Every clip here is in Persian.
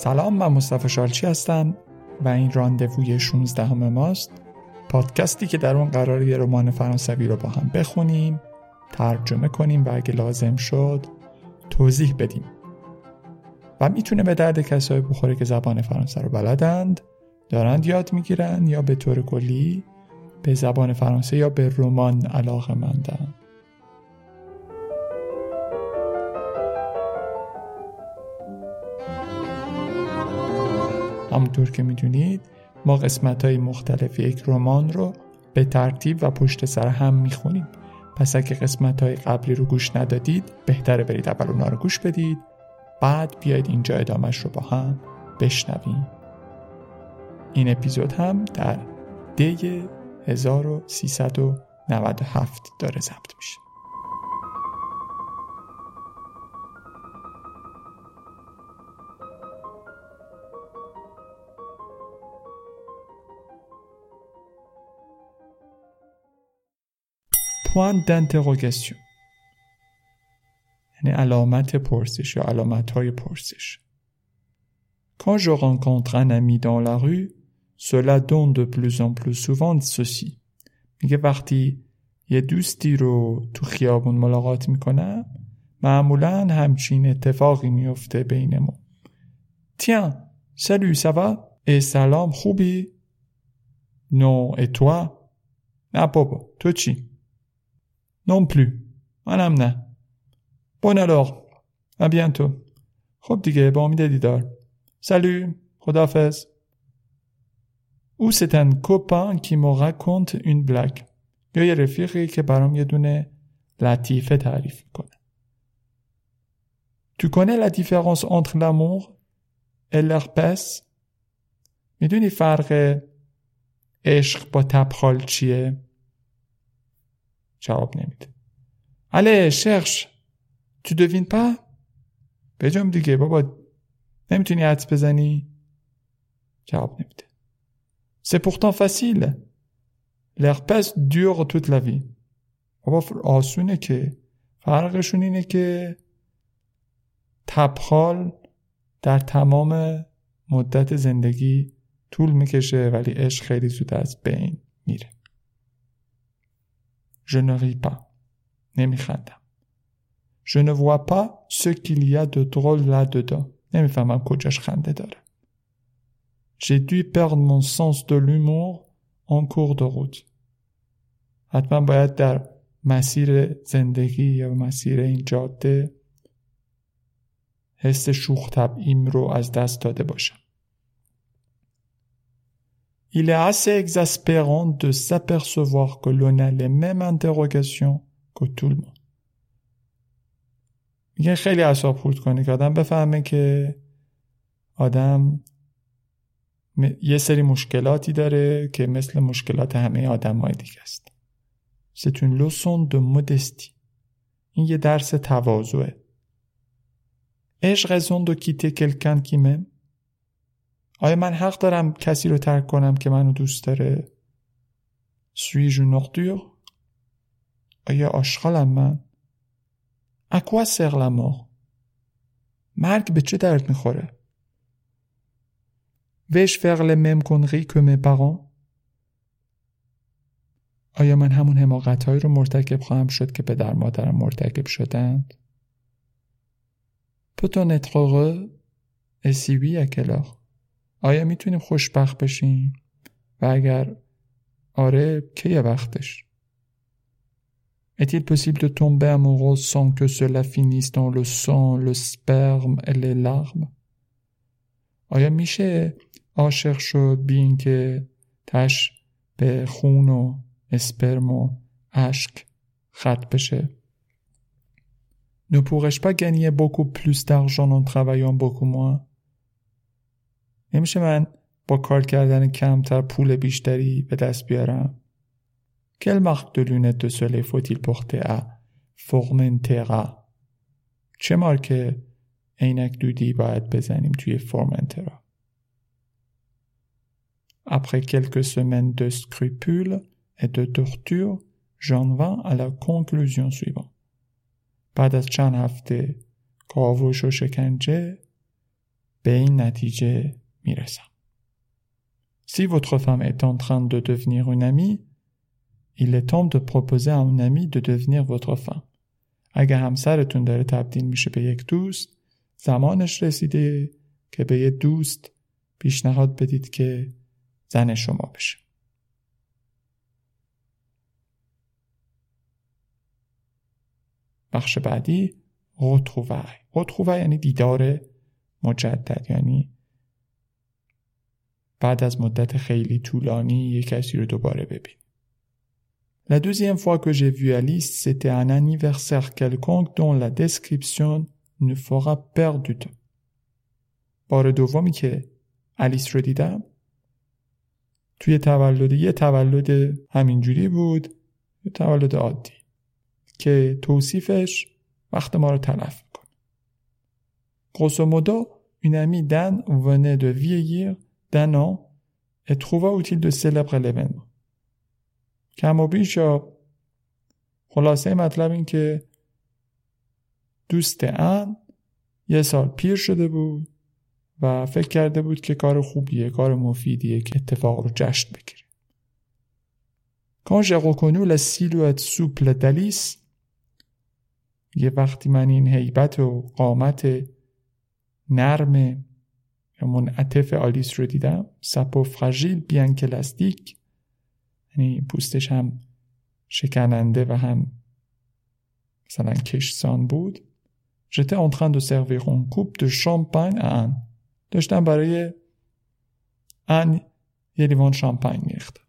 سلام من مصطفی شالچی هستم و این راندووی 16 همه ماست. پادکستی که در اون قرار یه رمان فرانسوی رو با هم بخونیم ترجمه کنیم و اگه لازم شد توضیح بدیم. و می‌تونه به درد کسایی بخوره که زبان فرانسه رو بلدند دارند یاد می‌گیرن یا به طور کلی به زبان فرانسه یا به رمان علاقه مندن. همونطور که می‌دونید ما قسمت های مختلف یک رمان رو به ترتیب و پشت سر هم می‌خونیم. پس اگه قسمت های قبلی رو گوش ندادید بهتره برید اول اونا رو گوش بدید بعد بیاید اینجا ادامش رو با هم بشنویم. این اپیزود هم در دی 1397 داره ضبط میشه. D'interrogation یعنی علامت پرسش یا علامت های پرسش Quand je rencontre un ami dans la rue, cela donne de plus en plus souvent ceci. میگه وقتی یه دوستی رو تو خیابون ملاقات می‌کنم معمولا همچین اتفاقی میفته بینمون. Tiens, salut, ça va? Et سلام خوبی؟ Non, et toi? نه بابا تو چی؟ Non plus. منم نه. Bon alors. À bientôt. خب دیگه با امید دیدار. Salut. خدافز. Ou c'est un copain qui me raconte une blague. یا یه رفیقی که برام یه دونه لطیفه تعریف کنه. Tu connais la différence entre l'amour et l'herpès? میدونی فرق عشق با تبخال چیه؟ جواب نمیده اله شخش تو دوین پا بجام دیگه بابا نمی‌تونی حدس بزنی جواب نمیده pourtant facile. L'herpès dure toute la vie. بابا آسونه که فرقشون اینه که تبخال در تمام مدت زندگی طول می‌کشه ولی عشق خیلی زود از بین میره. Je ne ris pas. نمیخندم. Je ne vois pas ce qu'il y a de drôle là-dedans. نمی‌فهمم کجاش خنده داره. J'ai dû perdre mon sens de l'humour en cours de route. حتما باید در مسیر زندگی یا مسیر این جاده حس شوخ طبعیم رو از دست داده باشم. Il est assez exaspérant de s'apercevoir que l'on a les mêmes interrogations tout le monde. میگه خیلی اصاب خورد کنه که آدم بفهمه که آدم یه سری مشکلاتی داره که مثل مشکلات همه آدم های دیگه است. C'est une leçon de modestie. این یه درس تواضعه. Ai-je raison de quitter quelqu'un qui m'aime? آیا من حق دارم کسی رو ترک کنم که منو دوست داره؟ suis je آیا آشغالم من؟ la mort؟ مرگ به چه درد می‌خوره؟ les mêmes conneries que mes parents؟ آیا من همون حماقت رو مرتکب خواهم شد که پدر مادرم مرتکب شدند؟ peut-on être heureux et آیا می‌تونیم خوشبخت بشیم؟ و اگر آره کی وقتش؟ Est-il possible de tomber amoureux sans que cela finisse dans le sang, le sperme et les larmes? آیا میشه عاشق شد بی اینکه تش به خون و اسپرم و اشک خط بشه؟ Ne pourrais-je pas gagner beaucoup plus d'argent en travaillant beaucoup moins? نمیشه من با کار کردن کمتر پول بیشتری به دست بیارم Quelle marque de lunettes de soleil faut-il porter à Formentera چه مارک عینک دودی باید بزنیم توی فورمنترا Après quelques semaines de scrupules et de torture, j'en vins à la conclusion suivante. بعد از چند هفته کاوش و شکنجه به این نتیجه می‌رسم. Si votre femme est en train de devenir une amie, il est temps de proposer à un ami de devenir votre femme. اگر همسرتون داره تبدیل میشه به یک دوست، زمانش رسیده که به یک دوست پیشنهاد بدید که زن شما بشه. بخش بعدی، رتخوه. رتخوه یعنی دیدار مجدد یعنی بعد از مدت خیلی طولانی یک کسی رو دوباره ببین La deuxième fois que j'ai vu Alice, c'était un anniversaire quelconque dont la description ne fera perdre. بار دومی که الیس رو دیدم توی تولد یه تولد همینجوری بود یه تولد عادی که توصیفش وقت ما رو تلف می‌کنه Grosso modo, une amie d'Anne venait de vieillir d'un an et trouva utile de célébrer l'événement. کم و بیش خلاصه مطلب این که دوست ان یه سال پیر شده بود و فکر کرده بود که کار خوبیه کار مفیدیه که اتفاق رو جشن بگیره Quand j'ai reconnu la silhouette souple d'Alice یه وقتی من این هیبت و قامت نرم منعطف آلیس رو دیدم سپو فراژیل بیان کلاستیک یعنی پوستش هم شکننده و هم مثلا کشسان بود J'étais en train de servir une coupe de champagne à Anne. داشتم برای ان یه لیوان شامپاین میریختم.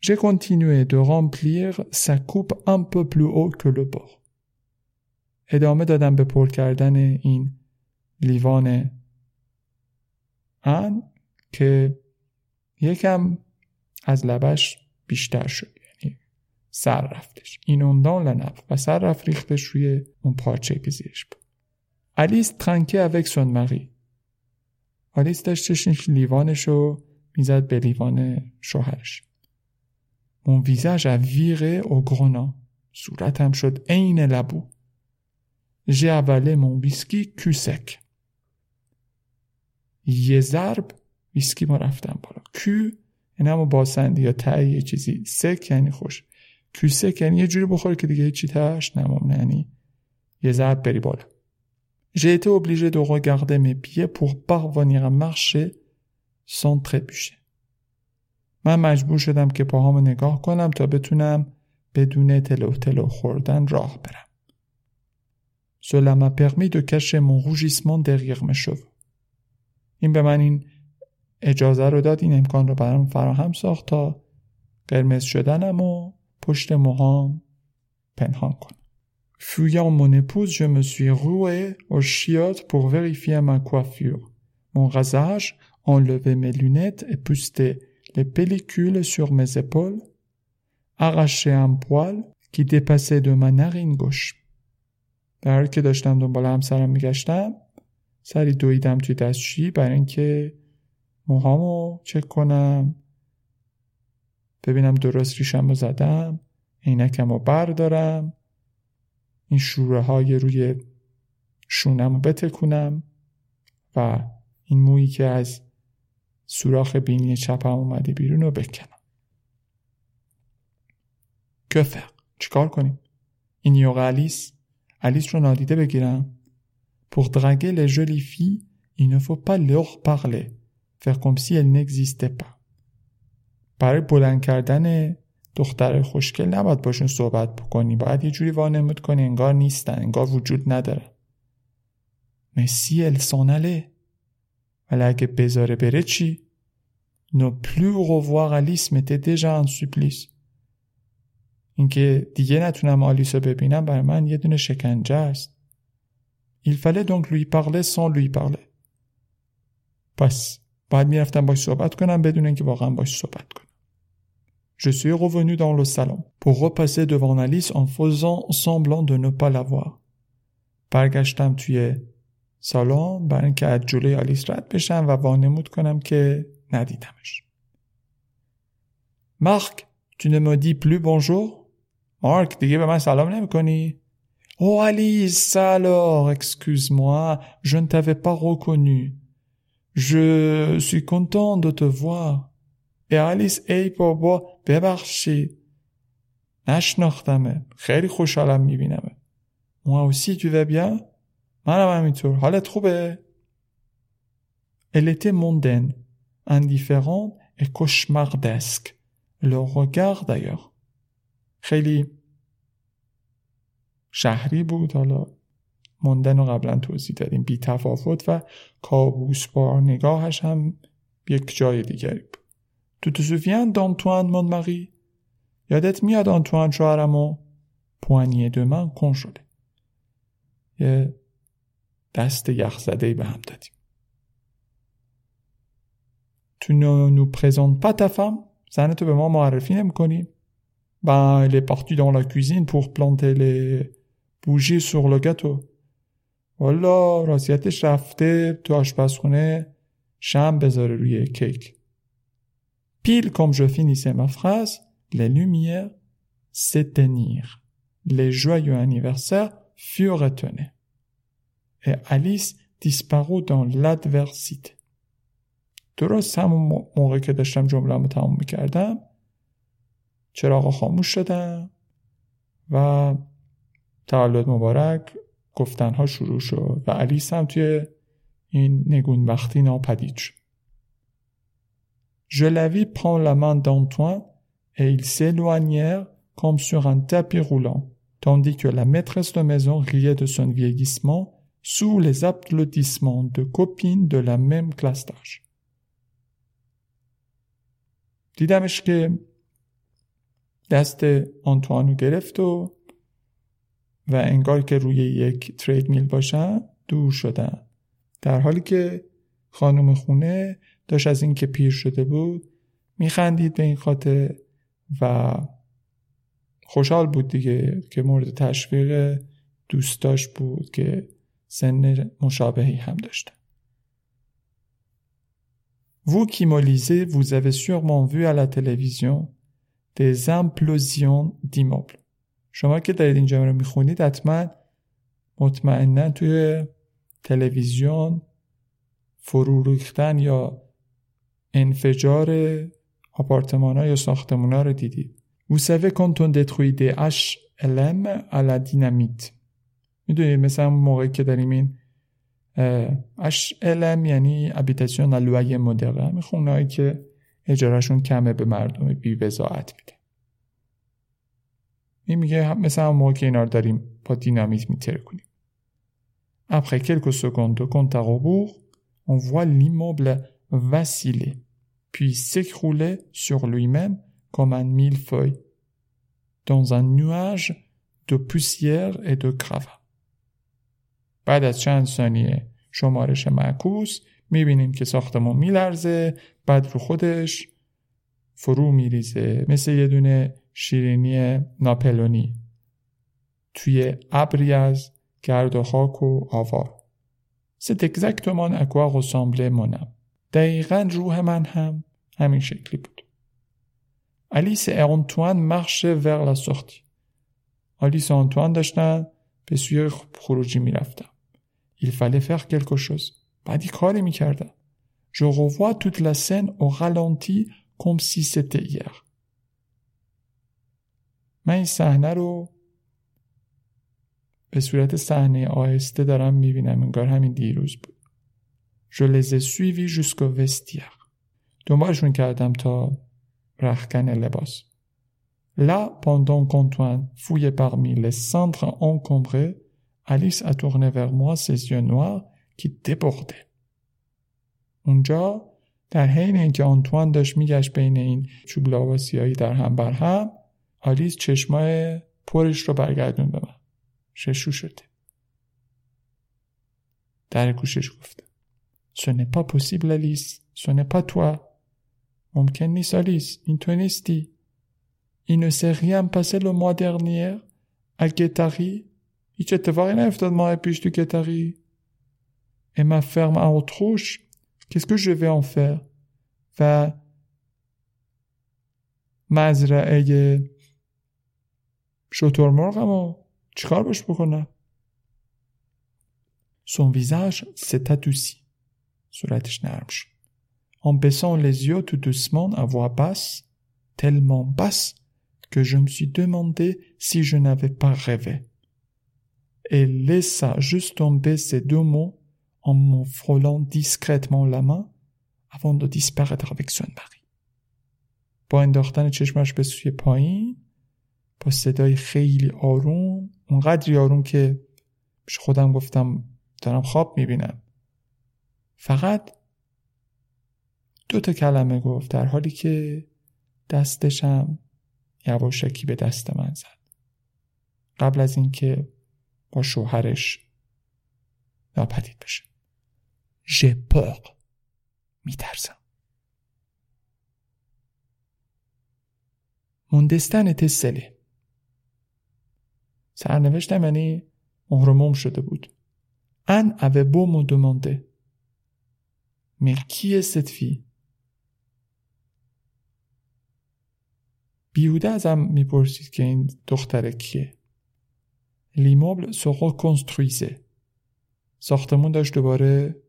J'ai continué de remplir sa coupe un peu plus haut que le bord. ادامه دادم به پر کردن این لیوان ان که یکم از لبش بیشتر شد یعنی سر رفتش. این اوندان لنب و سر رفت ریختش روی اون پارچه که زیرش بود. الیس ترنکه اوک سون مری آلیس لیوانش رو می‌زد به لیوان شوهرش. مون ویزاژ ا ویره او گرونا صورتم شد عین لبو. ژی اواله مون ویسکی کوسک. یه ضرب ویسکی ما رفتم بالا کو یعنی همون باسندی یا تایی یه چیزی سک یعنی خوش کو سک یعنی یه جوری بخوری که دیگه هیچی تاش نمونه یعنی یه ضرب بری بالا J'ai été obligé de regarder mes pieds pour parvenir à marcher sans trébucher. من مجبور شدم که پاهامو نگاه کنم تا بتونم بدون تلو تلو خوردن راه برم. Cela m'a permis de cacher mon rougissement derrière mes cheveux. این به من این اجازه رو داد این امکان رو برام فراهم ساخت تا قرمز شدنم و پشت موهام پنهان کنم. Fuyant mon épouse, je me suis roué aux chiottes pour vérifier ma coiffure. Mon rasage, enlevé mes lunettes et posté les pellicules sur mes épaules, arraché un poil qui dépassait de ma narine gauche. در که داشتم دنبال همسرم میگشتم سری دویدم توی دستشویی برای اینکه موهامو چک کنم. ببینم درست ریشم رو زدم عینکم رو بردارم این شوره های روی شونم رو بتکونم و این مویی که از سوراخ بینی چپم اومده بیرون رو بکنم. کفر چیکار کنیم؟ این یوغ الیس الیس رو نادیده بگیرم؟ Pour draguer les jolies filles, il ne faut pas leur parler. faire comme si elles n'existaient pas. برای بلند کردن دختر خوشگل نباید باشون صحبت بکنی باید یه جوری وانمود کنی انگار نیستن انگار وجود نداره s'en allait ولی اگه بذاره بره چی؟ Ne plus revoir Alice m'était déjà un supplice اینکه دیگه نتونم آلیس رو ببینم برای من یه دونه شکنجه است Il fallait donc lui parler sans lui parler پس باید میرفتم باش صحبت کنم بدون اینکه واقعا باش صحبت کنم Je suis revenu dans le salon pour repasser devant Alice en faisant semblant de ne pas la voir. برگشتم توی سالن برای اینکه از جلوی آلیس رد بشم و وانمود کنم که ندیدمش. مارک tu ne me dis plus bonjour؟ مارک دیگه به من سلام نمی کنی؟ Oh Alice, alors, excuse-moi, je ne t'avais pas reconnu. Je suis content de te voir. Et Alice ای بابا ببخشید نشناختمه خیلی خوشحالم میبینمه Moi aussi tu vas bien منم همینطور حالت خوبه Elle était mondaine, indifférente et cauchemardesque. Le regard d'ailleurs. خیلی شهری بود. حالا موندن و قبلا توضیح دادیم. بی تفاوت و کابوس بار نگاهش هم یک جای دیگری بود. تو تو سوفیان دانتوان من مری یادت میاد آنتوان شوهرمو پوانیه دو من کن شده. یه دست یخزده به هم دادیم. تو نو نو پرزنت femme زن تو به ما معرفی نمی‌کنی. Ben, elle est partie dans la cuisine pour planter بوژی سغلگت و والا راضیتش رفته تو آشپزخونه شم بذاره روی کیک. پیل کم جو فینیسه مفخص للومیر لی لجوی و انیورسر فیورتونه و الیس دیسپارو دان لدورسیت درست همون موقع که داشتم جمله رو تمام می‌کردم چراغ خاموش شدم و تولد مبارک گفتنها شروع شد و علیس هم توی این نگون وقتی ناپدید شد Je la vis prendre la main d'Antoine et ils s'éloignèrent comme sur un tapis roulant, tandis que la maîtresse de maison riait de son vieillissement sous les applaudissements de copines de la même classe d'âge. دیدمش که دست آنتوانو گرفت و و انگار که روی یک ترید میل باشن دور شدن در حالی که خانم خونه داشت از اینکه پیر شده بود میخندید به این خاطر و خوشحال بود دیگه که مورد تشویق دوستاش بود که سن مشابهی هم داشتن Vous qui me lisez, vous avez sûrement vu à la télévision des implosions d'immeubles. شما که دارید اینجا رو می‌خونید حتما مطمئنا توی تلویزیون فرو یا انفجار آپارتمان ها یا ساختمون ها رو دیدید. Vous savez quand on détruit des HLM à la dynamite. می‌دونید مثلا موقعی که داریم این HLM یعنی ابیتاسیون لوی مدرن همین خونه که اجارهشون کمه به مردم بی وزاعت میده این میگه مثل هم موقع که اینا رو داریم با دینامیت میتر کنیم Après quelques secondes de compte à rebours, on voit l'immeuble vaciller, puis s'écrouler sur lui-même comme un millefeuille, dans un nuage de poussière et de. بعد از چند ثانیه شمارش معکوس می‌بینیم که ساختمون میلرزه بعد رو خودش فرو میریزه مثل یه دونه شیرینی ناپلونی توی ابری از گرد و خاک و آوار à quoi ressemblait mon âme. دقیقا روح من هم همین شکلی بود. آلیس آنتوان vers la sortie. آلیس آنتوان داشتن به سوی خروجی می‌رفتن. Il fallait faire quelque chose. بعدی کاری می‌کردن. Je revois toute la scène au ralenti comme si c'était hier. من این صحنه رو به صورت صحنه آهسته دارم می‌بینم انگار همین دیروز بود. Je les ai suivis jusqu'au vestiaire. دنبالشون کردم تا رخکن لباس. Là, pendant qu'Antoine fouillait parmi les cendres encombrées, Alice a tourné vers moi ses yeux noirs qui débordaient. اونجا در حین اینکه آنتوان داشت میگشت بین این چوب لاباسیایی در هم بر هم آلیس چشمای پرش رو برگردون به من ششو شده در گوشش n'est pas possible Alice Ce n'est pas toi ممکن نیست آلیس این تو نیستی rien passé le mois dernier à Guétari هیچ اتفاقی نیفتاد ماه پیش تو گتاری Et ma ferme à Autrouche Qu'est-ce que je vais و مزرعه شطور مرغم چیکار باش بکنم Son visage s'est adouci. صورتش نرم شد. En baissant les yeux tout doucement à voix basse, tellement basse que je me suis demandé si je n'avais pas rêvé. Et laissa juste tomber ces deux mots en me frôlant discrètement la main avant de disparaître avec son mari. با انداختن چشمش به سوی پایین با صدای خیلی آروم اونقدری آروم که خودم گفتم دارم خواب می‌بینم. فقط دو تا کلمه گفت در حالی که دستشم یواشکی به دست من زد. قبل از اینکه با شوهرش ناپدید بشه. ژپور میترسم. مندستن تسله سرنوشتم یعنی مهرموم شده بود. ان avait beau me demander mais qui est cette fille بیهوده ازم می‌پرسید که این دختر کیه. لیموبل se reconstruisait. ساختمون داشت دوباره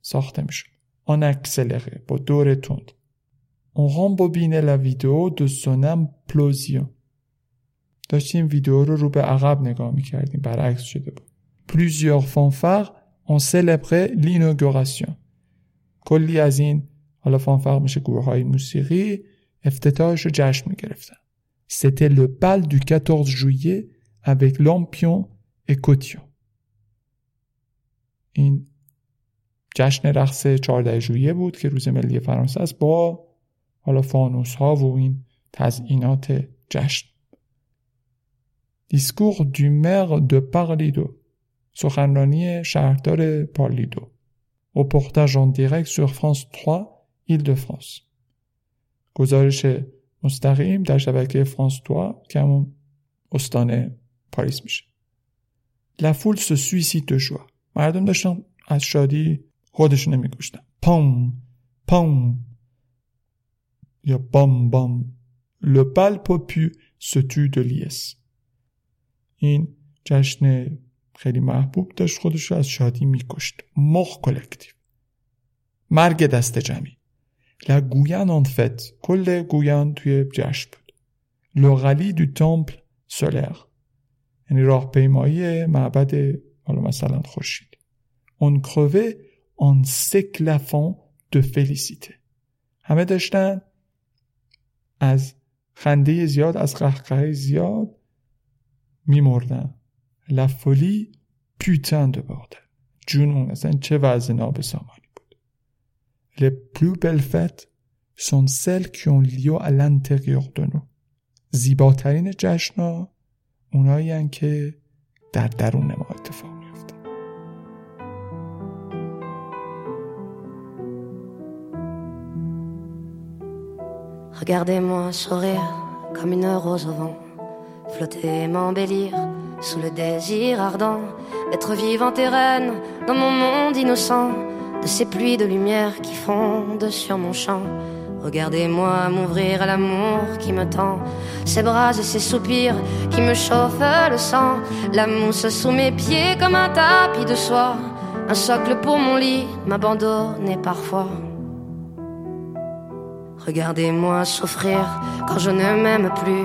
ساخته می‌شد. آن اکسلره با دور تند. Rembobinait la vidéo de son implosion. داشتیم ویدیو رو رو به عقب نگاه می‌کردیم برعکس شده بود. Plusieurs fanfares ont célébré l'inauguration. کلی از این حالا فانفار میشه گروه های موسیقی افتتاحش رو جشن می‌گرفتن. C'était le bal du 14 juillet avec lampion et cotillon. این جشن رقص 14 ژوئیه بود که روز ملی فرانسه است با حالا فانوس ها و این تزئینات جشن دیسکور دو مر دو پارلیدو سخنرانی شهردار پارلیدو او پورتاژ ان دیرکت سور فرانس 3 ایل دو فرانس گزارش مستقیم در شبکه فرانس 3 که همون استان پاریس میشه La foule se suicide de joie. مردم داشتن از شادی خودشون نمیکشتن. پام پام یا بام بام Le bal popu se tue de liesse. این جشن خیلی محبوب داشت خودش رو از شادی میکشت. مخ کلکتیو. مرگ دست جمعی. La Guyane en fête. کل گویان توی جشن بود. Rallye du temple solaire. یعنی راهپیمایی معبد حالا مثلا خورشید. On crevait en s'éclaffant de félicité. همه داشتن از خنده زیاد از قهقه زیاد میمردن folie putain de bordel جنون اصلا چه وضع نابسامانی بود Les plus belles fêtes sont celles qui ont lieu à زیباترین جشنا اونایی که در درون ما اتفاق Regardez-moi sourire comme une rose au vent, flotter m'embellir sous le désir ardent d'être vivante et reine dans mon monde innocent, de ces pluies de lumière qui fondent sur mon champ. Regardez-moi m'ouvrir à l'amour qui me tend, ses bras et ses soupirs qui me chauffent le sang, la mousse sous mes pieds comme un tapis de soie, un socle pour mon lit m'abandonner parfois. Regardez-moi souffrir quand je ne m'aime plus,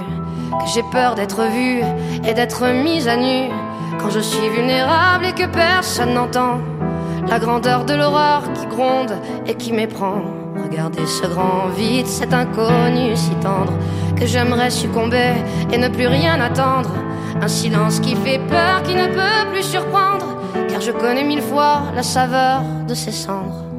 que j'ai peur d'être vue et d'être mise à nu, quand je suis vulnérable et que personne n'entend la grandeur de l'horreur qui gronde et qui m'éprend. Regardez ce grand vide, cet inconnu si tendre, que j'aimerais succomber et ne plus rien attendre. Un silence qui fait peur, qui ne peut plus surprendre, car je connais mille fois la saveur de ses cendres.